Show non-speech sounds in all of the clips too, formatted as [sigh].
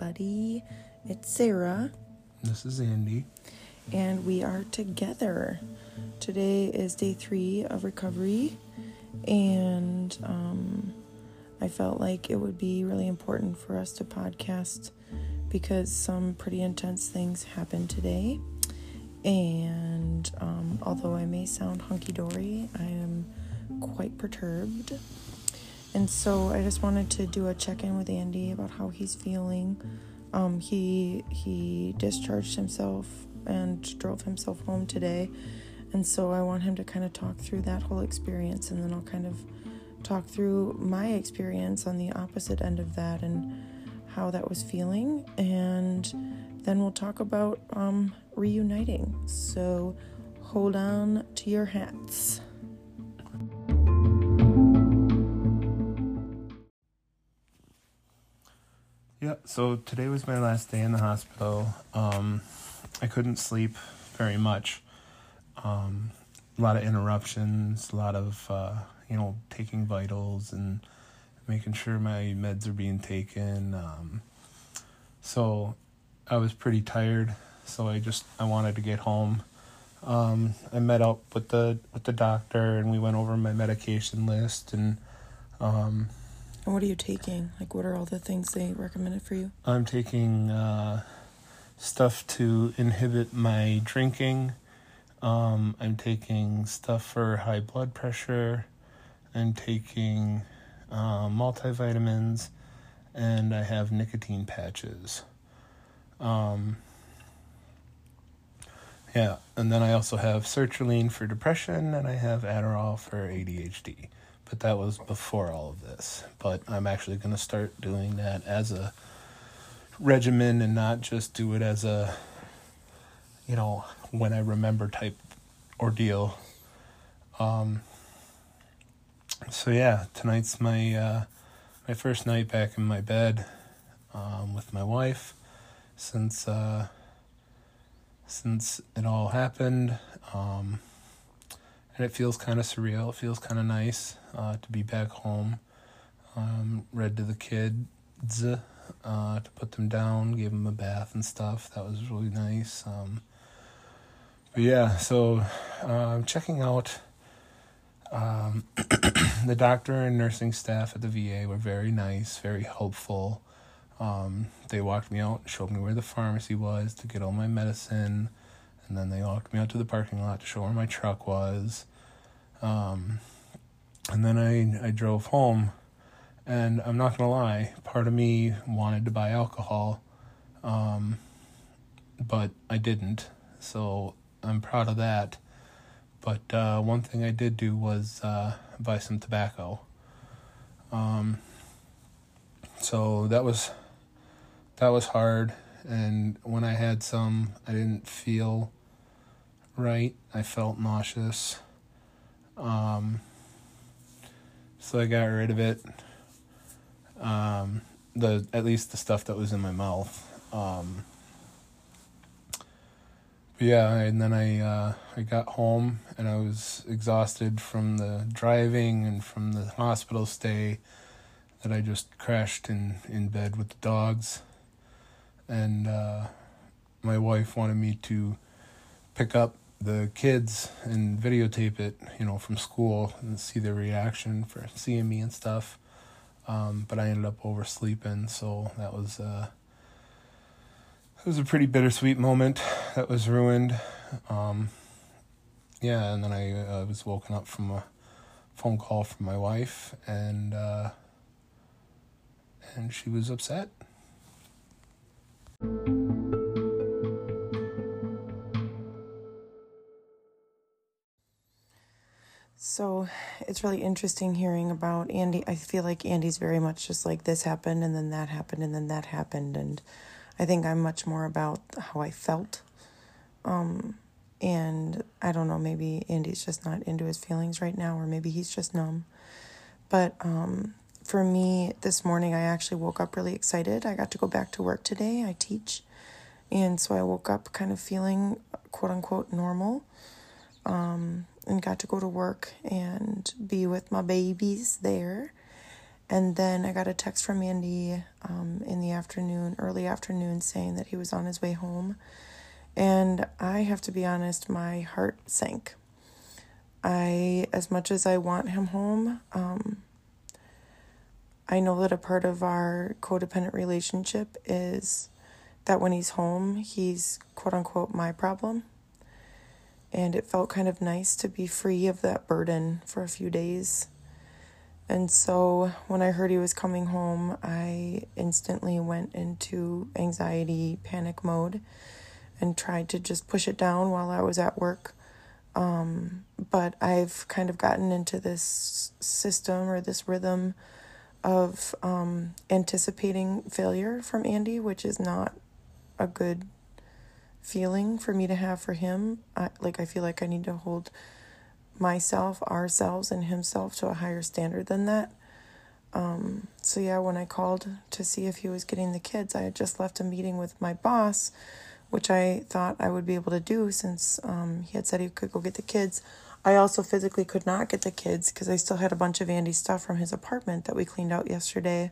everybody. It's Sarah, This is Andy. and we are together. Today is day three of recovery, and um, I felt like it would be really important for us to podcast because some pretty intense things happened today. And um, although I may sound hunky dory, I am quite perturbed. And so I just wanted to do a check in with Andy about how he's feeling. Um, he he discharged himself and drove himself home today, and so I want him to kind of talk through that whole experience, and then I'll kind of talk through my experience on the opposite end of that and how that was feeling, and then we'll talk about um, reuniting. So hold on to your hats. So today was my last day in the hospital. Um, I couldn't sleep very much. Um, a lot of interruptions, a lot of, uh, you know, taking vitals and making sure my meds are being taken. Um, so I was pretty tired, so I just I wanted to get home. Um, I met up with the with the doctor and we went over my medication list and um, And what are you taking? Like, what are all the things they recommended for you? I'm taking uh, stuff to inhibit my drinking. Um, I'm taking stuff for high blood pressure. I'm taking uh, multivitamins, and I have nicotine patches. Um, yeah, and then I also have sertraline for depression, and I have Adderall for ADHD. But that was before all of this. But I'm actually going to start doing that as a regimen and not just do it as a you know when i remember type ordeal um so yeah tonight's my uh my first night back in my bed um with my wife since uh since it all happened um and it feels kind of surreal it feels kind of nice uh to be back home um read to the kids uh, to put them down, gave them a bath and stuff. That was really nice. Um, but yeah, so uh, I'm checking out. Um, [clears throat] the doctor and nursing staff at the VA were very nice, very helpful. Um, they walked me out, showed me where the pharmacy was to get all my medicine, and then they walked me out to the parking lot to show where my truck was. Um, and then I I drove home and I'm not gonna lie, part of me wanted to buy alcohol, um, but I didn't. So I'm proud of that. But uh, one thing I did do was uh, buy some tobacco. Um, so that was that was hard, and when I had some, I didn't feel right. I felt nauseous. Um, so I got rid of it um, the at least the stuff that was in my mouth. Um, yeah, and then I uh, I got home and I was exhausted from the driving and from the hospital stay. That I just crashed in in bed with the dogs, and uh, my wife wanted me to pick up the kids and videotape it, you know, from school and see their reaction for seeing me and stuff. Um, but I ended up oversleeping, so that was uh, it was a pretty bittersweet moment that was ruined. Um, yeah, and then I uh, was woken up from a phone call from my wife, and uh, and she was upset. So it's really interesting hearing about Andy. I feel like Andy's very much just like this happened and then that happened and then that happened and I think I'm much more about how I felt. Um and I don't know, maybe Andy's just not into his feelings right now or maybe he's just numb. But um for me this morning I actually woke up really excited. I got to go back to work today. I teach. And so I woke up kind of feeling quote unquote normal. Um and got to go to work and be with my babies there. and then I got a text from Andy um, in the afternoon, early afternoon, saying that he was on his way home. And I have to be honest, my heart sank. I, as much as I want him home, um, I know that a part of our codependent relationship is that when he's home, he's quote unquote my problem. And it felt kind of nice to be free of that burden for a few days. And so when I heard he was coming home, I instantly went into anxiety panic mode and tried to just push it down while I was at work. Um, but I've kind of gotten into this system or this rhythm of um, anticipating failure from Andy, which is not a good feeling for me to have for him. I, like, I feel like I need to hold myself, ourselves, and himself to a higher standard than that. Um, so, yeah, when I called to see if he was getting the kids, I had just left a meeting with my boss, which I thought I would be able to do since um, he had said he could go get the kids. I also physically could not get the kids because I still had a bunch of Andy's stuff from his apartment that we cleaned out yesterday.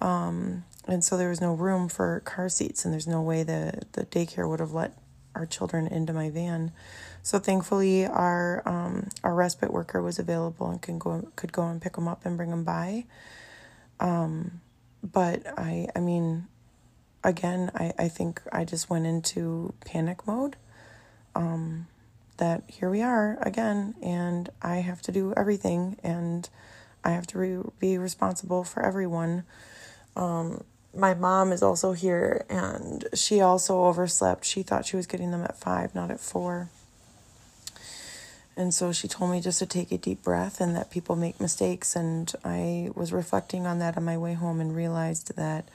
Um, and so there was no room for car seats, and there's no way the, the daycare would have let our children into my van. So thankfully, our um, our respite worker was available and can go could go and pick them up and bring them by. Um, but I I mean, again, I I think I just went into panic mode. Um, that here we are again, and I have to do everything, and I have to re- be responsible for everyone. Um, my mom is also here, and she also overslept. She thought she was getting them at five, not at four. And so she told me just to take a deep breath and that people make mistakes. And I was reflecting on that on my way home and realized that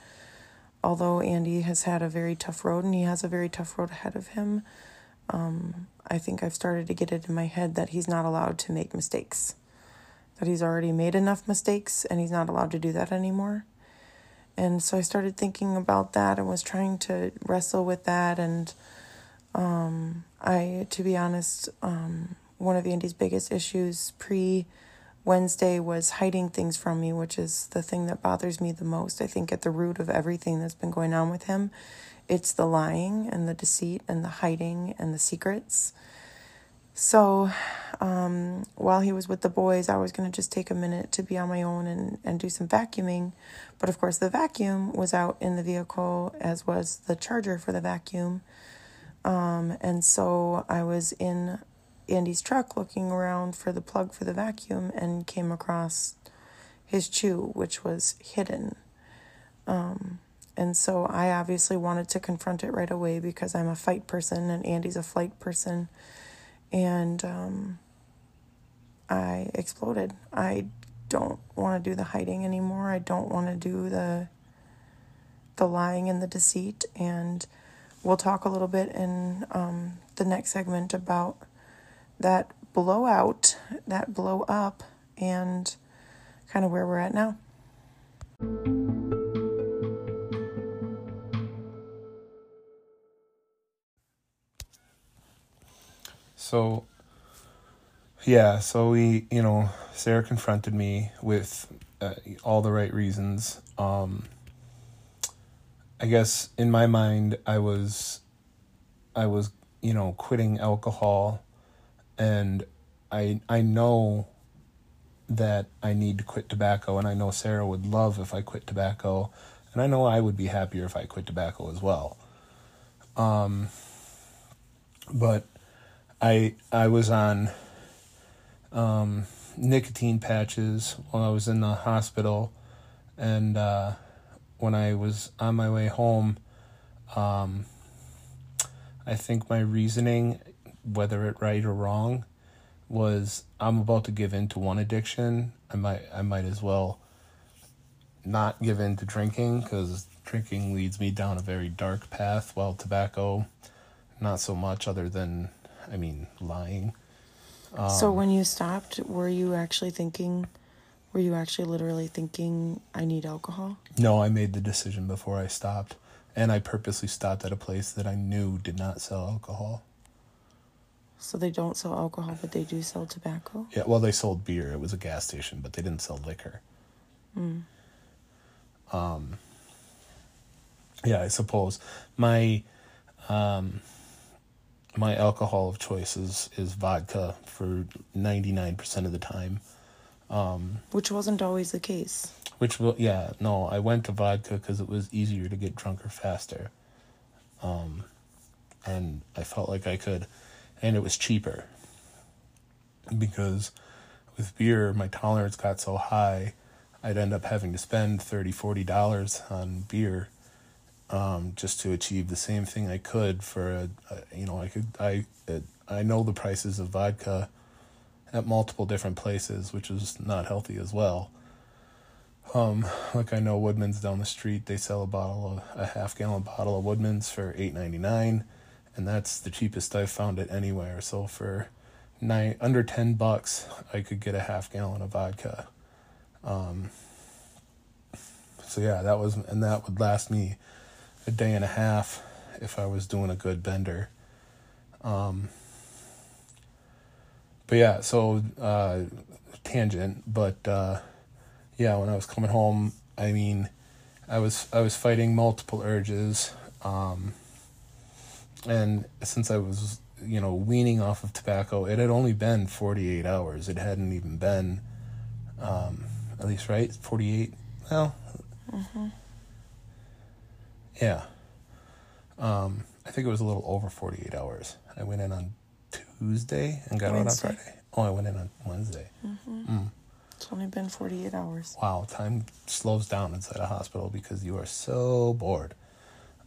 although Andy has had a very tough road and he has a very tough road ahead of him, um, I think I've started to get it in my head that he's not allowed to make mistakes. That he's already made enough mistakes and he's not allowed to do that anymore. And so I started thinking about that and was trying to wrestle with that. And um, I, to be honest, um, one of Andy's biggest issues pre Wednesday was hiding things from me, which is the thing that bothers me the most. I think at the root of everything that's been going on with him, it's the lying and the deceit and the hiding and the secrets. So, um, while he was with the boys, I was going to just take a minute to be on my own and, and do some vacuuming. But of course, the vacuum was out in the vehicle, as was the charger for the vacuum. Um, and so I was in Andy's truck looking around for the plug for the vacuum and came across his chew, which was hidden. Um, and so I obviously wanted to confront it right away because I'm a fight person and Andy's a flight person. And um, I exploded. I don't want to do the hiding anymore. I don't want to do the the lying and the deceit. And we'll talk a little bit in um, the next segment about that blowout, that blow up, and kind of where we're at now. So, yeah, so we, you know, Sarah confronted me with uh, all the right reasons. Um, I guess in my mind, I was, I was, you know, quitting alcohol and I I know that I need to quit tobacco, and I know Sarah would love if I quit tobacco, and I know I would be happier if I quit tobacco as well. Um, but I I was on um, nicotine patches while I was in the hospital, and uh, when I was on my way home, um, I think my reasoning whether it right or wrong, was I'm about to give in to one addiction. I might I might as well not give in to drinking because drinking leads me down a very dark path, while tobacco, not so much. Other than, I mean, lying. Um, so when you stopped, were you actually thinking? Were you actually literally thinking I need alcohol? No, I made the decision before I stopped, and I purposely stopped at a place that I knew did not sell alcohol. So they don't sell alcohol, but they do sell tobacco? Yeah, well, they sold beer. It was a gas station, but they didn't sell liquor. Um, yeah, I suppose my um, my alcohol of choice is, is vodka for ninety nine percent of the time. Which wasn't always the case. Which will yeah no I went to vodka because it was easier to get drunker faster, um, and I felt like I could, and it was cheaper. Because with beer my tolerance got so high, I'd end up having to spend 30 40 dollars on beer, um, just to achieve the same thing I could for a, a you know I could I it, I know the prices of vodka at multiple different places, which is not healthy as well. Um, like I know Woodman's down the street, they sell a bottle of a half gallon bottle of Woodman's for eight ninety nine, and that's the cheapest I've found it anywhere. So for nine under ten bucks, I could get a half gallon of vodka. Um, so yeah, that was and that would last me a day and a half if I was doing a good bender. Um, but yeah, so uh, tangent, but uh, yeah, when I was coming home, I mean, I was I was fighting multiple urges, um, and since I was you know weaning off of tobacco, it had only been forty eight hours. It hadn't even been, um, at least right forty eight. Well, yeah. Um, I think it was a little over forty eight hours. I went in on Tuesday and got Wednesday. out on Friday. Oh, I went in on Wednesday. Mm. It's only been 48 hours. Wow, time slows down inside a hospital because you are so bored.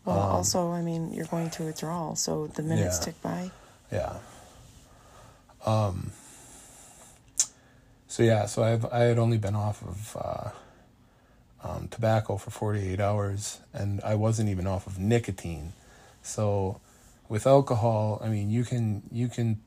Well, also, I mean, you're going through withdrawal, so the minutes Yeah. tick by. Yeah. Um. So yeah, so I've I had only been off of uh, um, tobacco for forty eight hours, and I wasn't even off of nicotine. So, with alcohol, I mean, you can you can,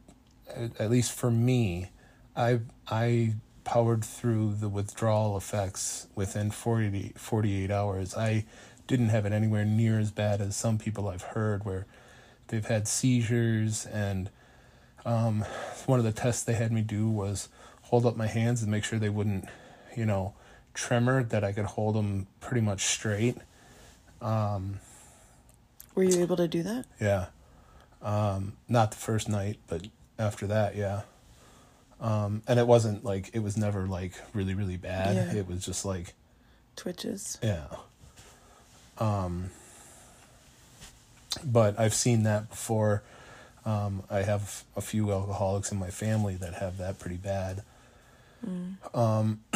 at- at least for me, I I powered through the withdrawal effects within 40, 48 hours. I didn't have it anywhere near as bad as some people I've heard where they've had seizures and um, one of the tests they had me do was hold up my hands and make sure they wouldn't, you know, tremor, that I could hold them pretty much straight. Were you able to do that? Yeah. Um, not the first night, but after that, yeah. Um, and it wasn't like, it was never like really, really bad. Yeah. It was just like, Twitches. yeah. Um, but I've seen that before. Um, I have a few alcoholics in my family that have that pretty bad. Um, [clears throat]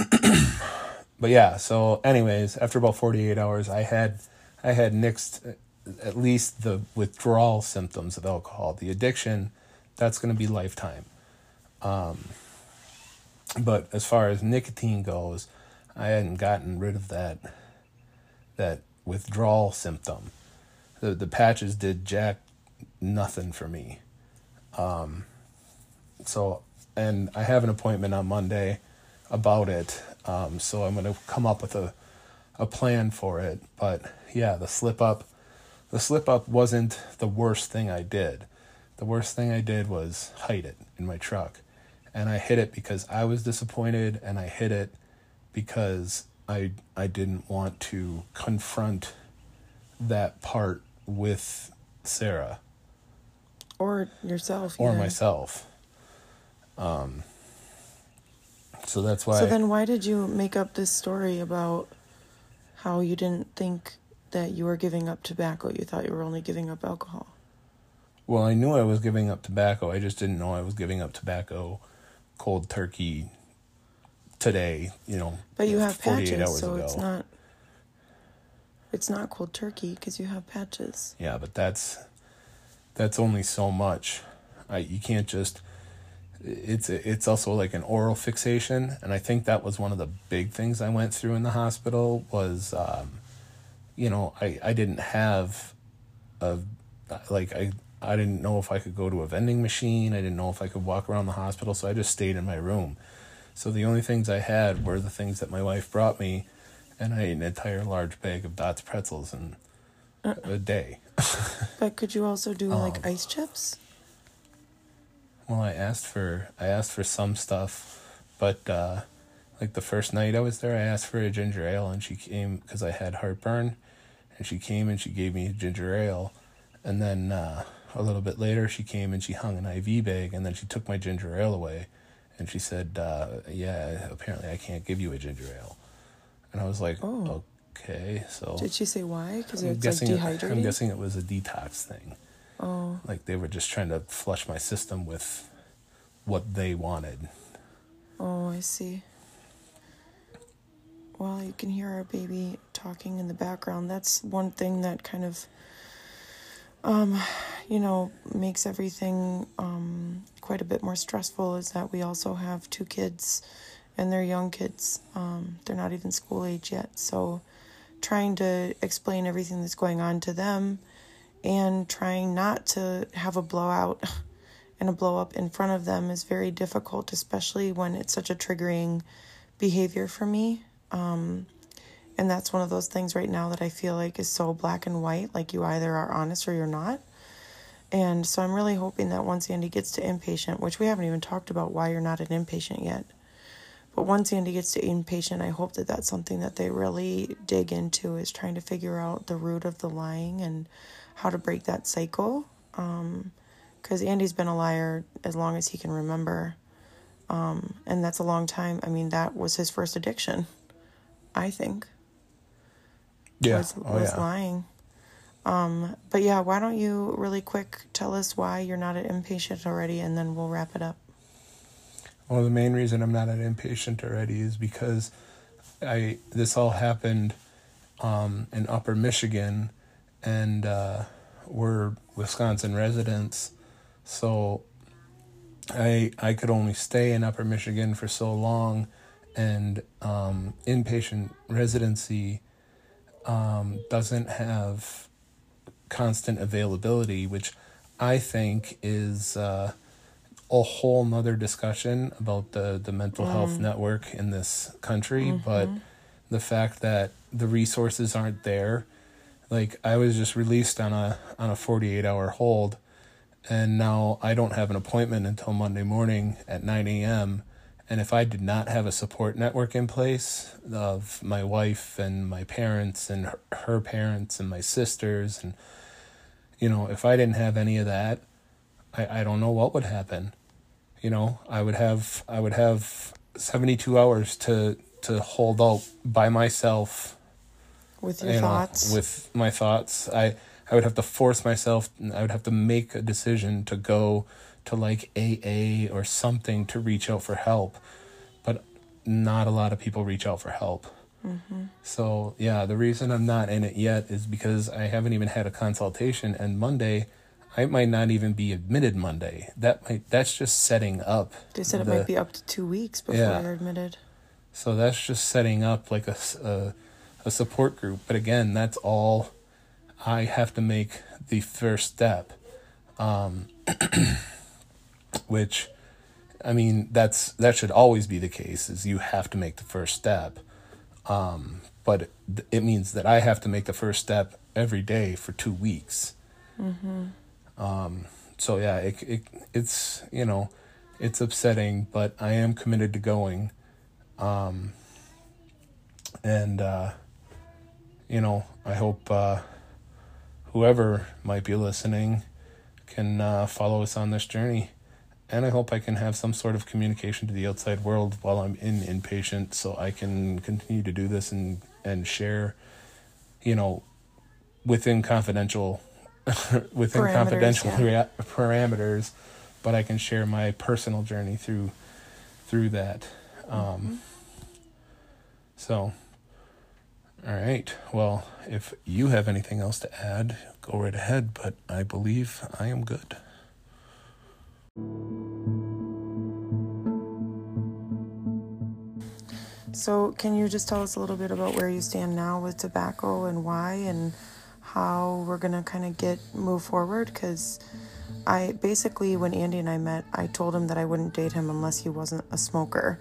but yeah, so anyways, after about 48 hours, I had, I had nixed uh, at least the withdrawal symptoms of alcohol. The addiction, that's going to be lifetime. Um, but as far as nicotine goes, I hadn't gotten rid of that, that withdrawal symptom. The, the patches did jack nothing for me. Um, so, and I have an appointment on Monday about it. Um, so I'm going to come up with a, a plan for it. But yeah, the slip up, the slip up wasn't the worst thing I did. The worst thing I did was hide it in my truck. And I hid it because I was disappointed and I hid it because I I didn't want to confront that part with Sarah Or yourself. or yeah. myself. Um, so that's why. So then, why did you make up this story about how you didn't think that you were giving up tobacco? You thought you were only giving up alcohol. well, I knew I was giving up tobacco. I just didn't know I was giving up tobacco cold turkey today. You know, But you have patches, so ago. it's not. It's not cold turkey because you have patches. Yeah, but that's that's only so much. I you can't just. It's it's also like an oral fixation, and I think that was one of the big things I went through in the hospital was, um, you know, I I didn't have a like I I didn't know if I could go to a vending machine. I didn't know if I could walk around the hospital, so I just stayed in my room. So the only things I had were the things that my wife brought me, and I ate an entire large bag of Dot's pretzels in a day. [laughs] But could you also do Um, like ice chips? Well, I asked for I asked for some stuff, but uh, like the first night I was there, I asked for a ginger ale, and she came because I had heartburn, and she came and she gave me ginger ale, and then uh, a little bit later she came and she hung an IV bag, and then she took my ginger ale away, and she said, uh, "Yeah, apparently I can't give you a ginger ale," and I was like, Oh. "Okay." So Did she say why? Because it's like guessing it- dehydrating. I'm guessing it was a detox thing. Oh, Like they were just trying to flush my system with what they wanted. oh, I see. Well, you can hear our baby talking in the background. That's one thing that kind of, um, you know, makes everything um, quite a bit more stressful. Is that we also have two kids, and they're young kids. Um, they're not even school age yet. So, trying to explain everything that's going on to them, and trying not to have a blowout [laughs] and a blow up in front of them is very difficult, especially when it's such a triggering behavior for me. Um, and that's one of those things right now that I feel like is so black and white. Like you either are honest or you're not. And so I'm really hoping that once Andy gets to inpatient, which we haven't even talked about why you're not an inpatient yet. But once Andy gets to inpatient, I hope that that's something that they really dig into is trying to figure out the root of the lying and how to break that cycle. Because Andy's been a liar as long as he can remember. Um, and that's a long time. I mean, that was his first addiction, I think Yeah. was, oh was yeah. lying. Um, but yeah, why don't you really quick tell us why you're not an inpatient already, and then we'll wrap it up. Well, the main reason I'm not an inpatient already is because I this all happened um, in Upper Michigan, and uh, we're Wisconsin residents, so I I could only stay in Upper Michigan for so long, and um, inpatient residency um, doesn't have constant availability, which I think is. Uh, a whole nother discussion about the, the mental health network in this country, but the fact that the resources aren't there. Like I was just released on a on a forty eight hour hold and now I don't have an appointment until Monday morning at nine AM. And if I did not have a support network in place of my wife and my parents and her, her parents and my sisters and you know, if I didn't have any of that, I, I don't know what would happen. You know, I would have I would have seventy two hours to to hold out by myself. With your you know, thoughts, with my thoughts. I I would have to force myself. I would have to make a decision to go to like AA or something to reach out for help, but not a lot of people reach out for help. Mm-hmm. So yeah, the reason I'm not in it yet is because I haven't even had a consultation, and Monday, I might not even be admitted Monday. That might that's just setting up. they said it might be up to two weeks before Yeah. you're admitted. So that's just setting up like a, a, a support group. But again, that's all I have to make the first step. Um, [clears throat] which, I mean, that's that should always be the case. Is you have to make the first step. Um, but it, means that I have to make the first step every day for two weeks. Um, so yeah, it, it it's you know, it's upsetting, but I am committed to going um, and uh, you know i hope uh, whoever might be listening can uh, follow us on this journey. And i hope i can have some sort of communication to the outside world while i'm in inpatient so i can continue to do this and and share you know within confidential [laughs] within Parameters, confidential yeah. rea- parameters but i can share my personal journey through through that. Um, so, all right. Well, if you have anything else to add, go right ahead, but I believe I am good. So, can you just tell us a little bit about where you stand now with tobacco and why, and how we're gonna kind of get move forward? Because I basically, when Andy and I met, I told him that I wouldn't date him unless he wasn't a smoker.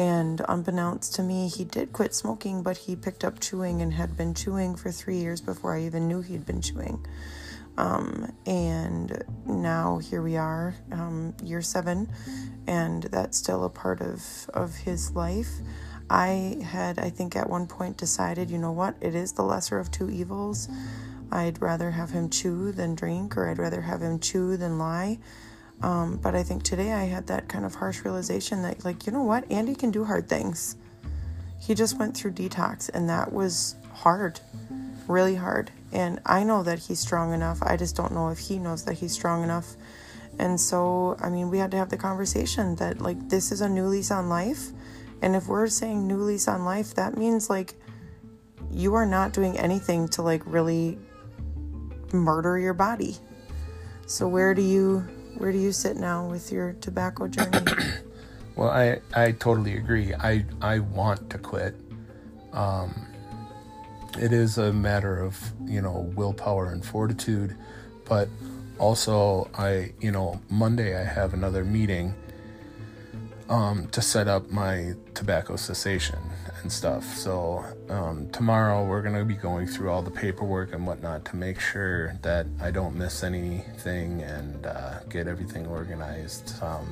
And unbeknownst to me, he did quit smoking, but he picked up chewing and had been chewing for three years before I even knew he'd been chewing. Um, and now here we are, um, year seven, and that's still a part of, of his life. I had, I think, at one point decided, you know what, it is the lesser of two evils. I'd rather have him chew than drink, or I'd rather have him chew than lie. Um, but I think today I had that kind of harsh realization that, like, you know what, Andy can do hard things. He just went through detox, and that was hard, really hard. And I know that he's strong enough. I just don't know if he knows that he's strong enough. And so, I mean, we had to have the conversation that, like, this is a new lease on life. And if we're saying new lease on life, that means, like, you are not doing anything to, like, really murder your body. So, where do you. Where do you sit now with your tobacco journey? [coughs] Well, I, I totally agree. I, I want to quit. Um, it is a matter of, you know, willpower and fortitude, but also I, you know, Monday I have another meeting um, to set up my tobacco cessation and stuff. So um, tomorrow we're gonna be going through all the paperwork and whatnot to make sure that I don't miss anything and uh, get everything organized. Um,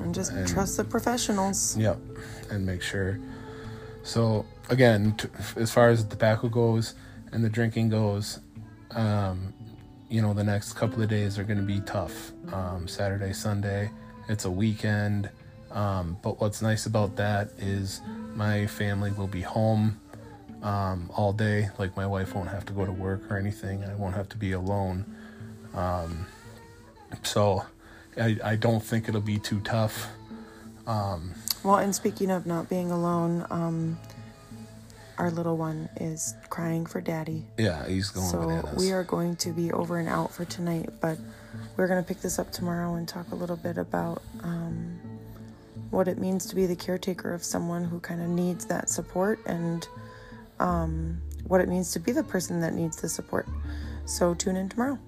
and just and, trust the professionals. Yep, and make sure. So again, t- as far as the tobacco goes and the drinking goes, um, you know, the next couple of days are going to be tough. Um, Saturday, Sunday, it's a weekend. Um, but what's nice about that is my family will be home um, all day. Like my wife won't have to go to work or anything. I won't have to be alone. Um, so I, I don't think it'll be too tough. Um, well, and speaking of not being alone, um, our little one is crying for daddy. Yeah, he's going. So bananas. we are going to be over and out for tonight, but we're going to pick this up tomorrow and talk a little bit about um, what it means to be the caretaker of someone who kind of needs that support and um, what it means to be the person that needs the support. So tune in tomorrow.